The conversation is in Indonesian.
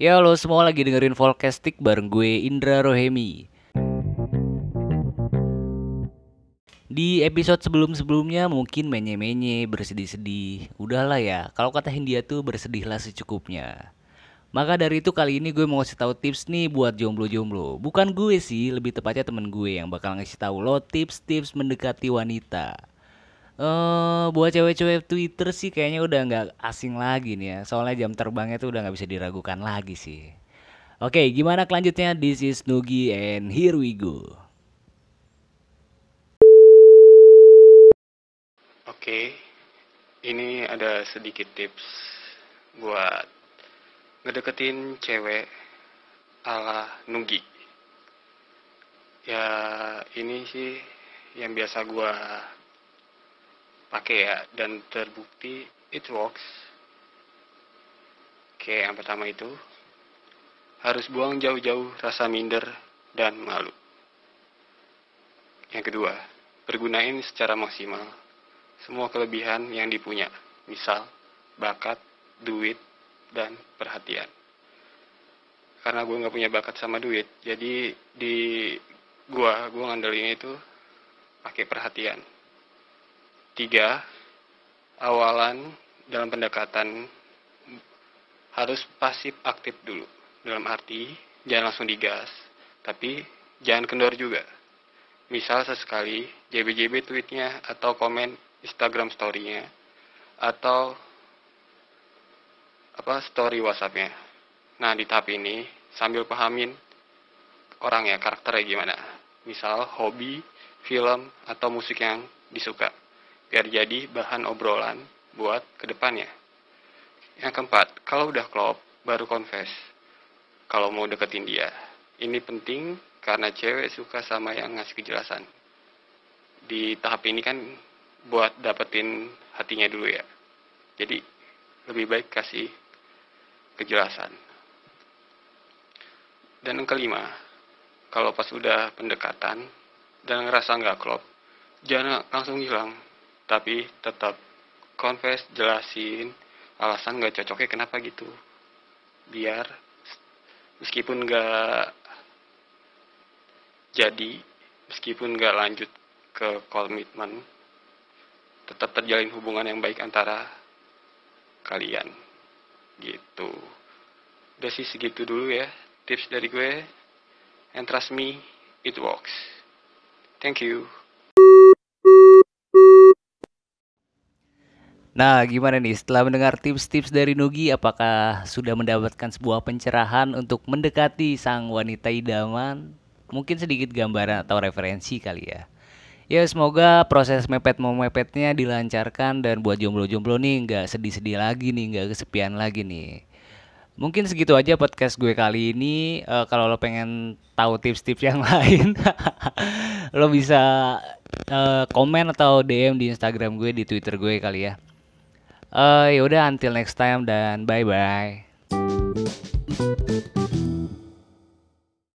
Ya lo semua lagi dengerin Volcastic bareng gue Indra Rohemi. Di episode sebelum-sebelumnya mungkin menye-menye, bersedih-sedih. Udahlah ya, kalau kata Hindia tuh bersedihlah secukupnya. Maka dari itu kali ini gue mau ngasih tahu tips nih buat jomblo-jomblo. Bukan gue sih, lebih tepatnya temen gue yang bakal ngasih tahu lo tips-tips mendekati wanita Eh, buat cewek-cewek Twitter sih kayaknya udah nggak asing lagi nih ya. Soalnya jam terbangnya tuh udah nggak bisa diragukan lagi sih. Oke, gimana kelanjutnya? This is Nugi and here we go. Oke, ini ada sedikit tips buat ngedeketin cewek ala Nugi. Ya, ini sih yang biasa gua pakai ya dan terbukti it works. Oke, yang pertama itu harus buang jauh-jauh rasa minder dan malu. Yang kedua, pergunain secara maksimal semua kelebihan yang dipunya, misal bakat, duit, dan perhatian. Karena gue nggak punya bakat sama duit, jadi di gua gue ngandelin itu pakai perhatian. Tiga, awalan dalam pendekatan harus pasif aktif dulu. Dalam arti, jangan langsung digas, tapi jangan kendor juga. Misal sesekali JBJB tweetnya atau komen Instagram story-nya atau apa story WhatsApp-nya. Nah, di tahap ini sambil pahamin orang ya karakternya gimana. Misal hobi, film atau musik yang disuka. Biar jadi bahan obrolan buat ke depannya. Yang keempat, kalau udah klop, baru confess. Kalau mau deketin dia. Ini penting karena cewek suka sama yang ngasih kejelasan. Di tahap ini kan buat dapetin hatinya dulu ya. Jadi lebih baik kasih kejelasan. Dan yang kelima, kalau pas udah pendekatan dan ngerasa nggak klop, jangan langsung hilang, tapi tetap confess, jelasin alasan nggak cocoknya kenapa gitu. Biar meskipun nggak jadi, meskipun nggak lanjut ke komitmen, tetap terjalin hubungan yang baik antara kalian. Gitu. Udah sih segitu dulu ya tips dari gue. And trust me it works. Thank you Nah, gimana nih setelah mendengar tips-tips dari Nugi, apakah sudah mendapatkan sebuah pencerahan untuk mendekati sang wanita idaman? Mungkin sedikit gambaran atau referensi kali ya. Ya semoga proses mepet mau mepetnya dilancarkan dan buat jomblo-jomblo nih nggak sedih-sedih lagi nih, nggak kesepian lagi nih. Mungkin segitu aja podcast gue kali ini. Uh, kalau lo pengen tahu tips-tips yang lain, lo bisa uh, komen atau DM di Instagram gue, di Twitter gue kali ya. Uh, ya udah, until next time dan bye bye.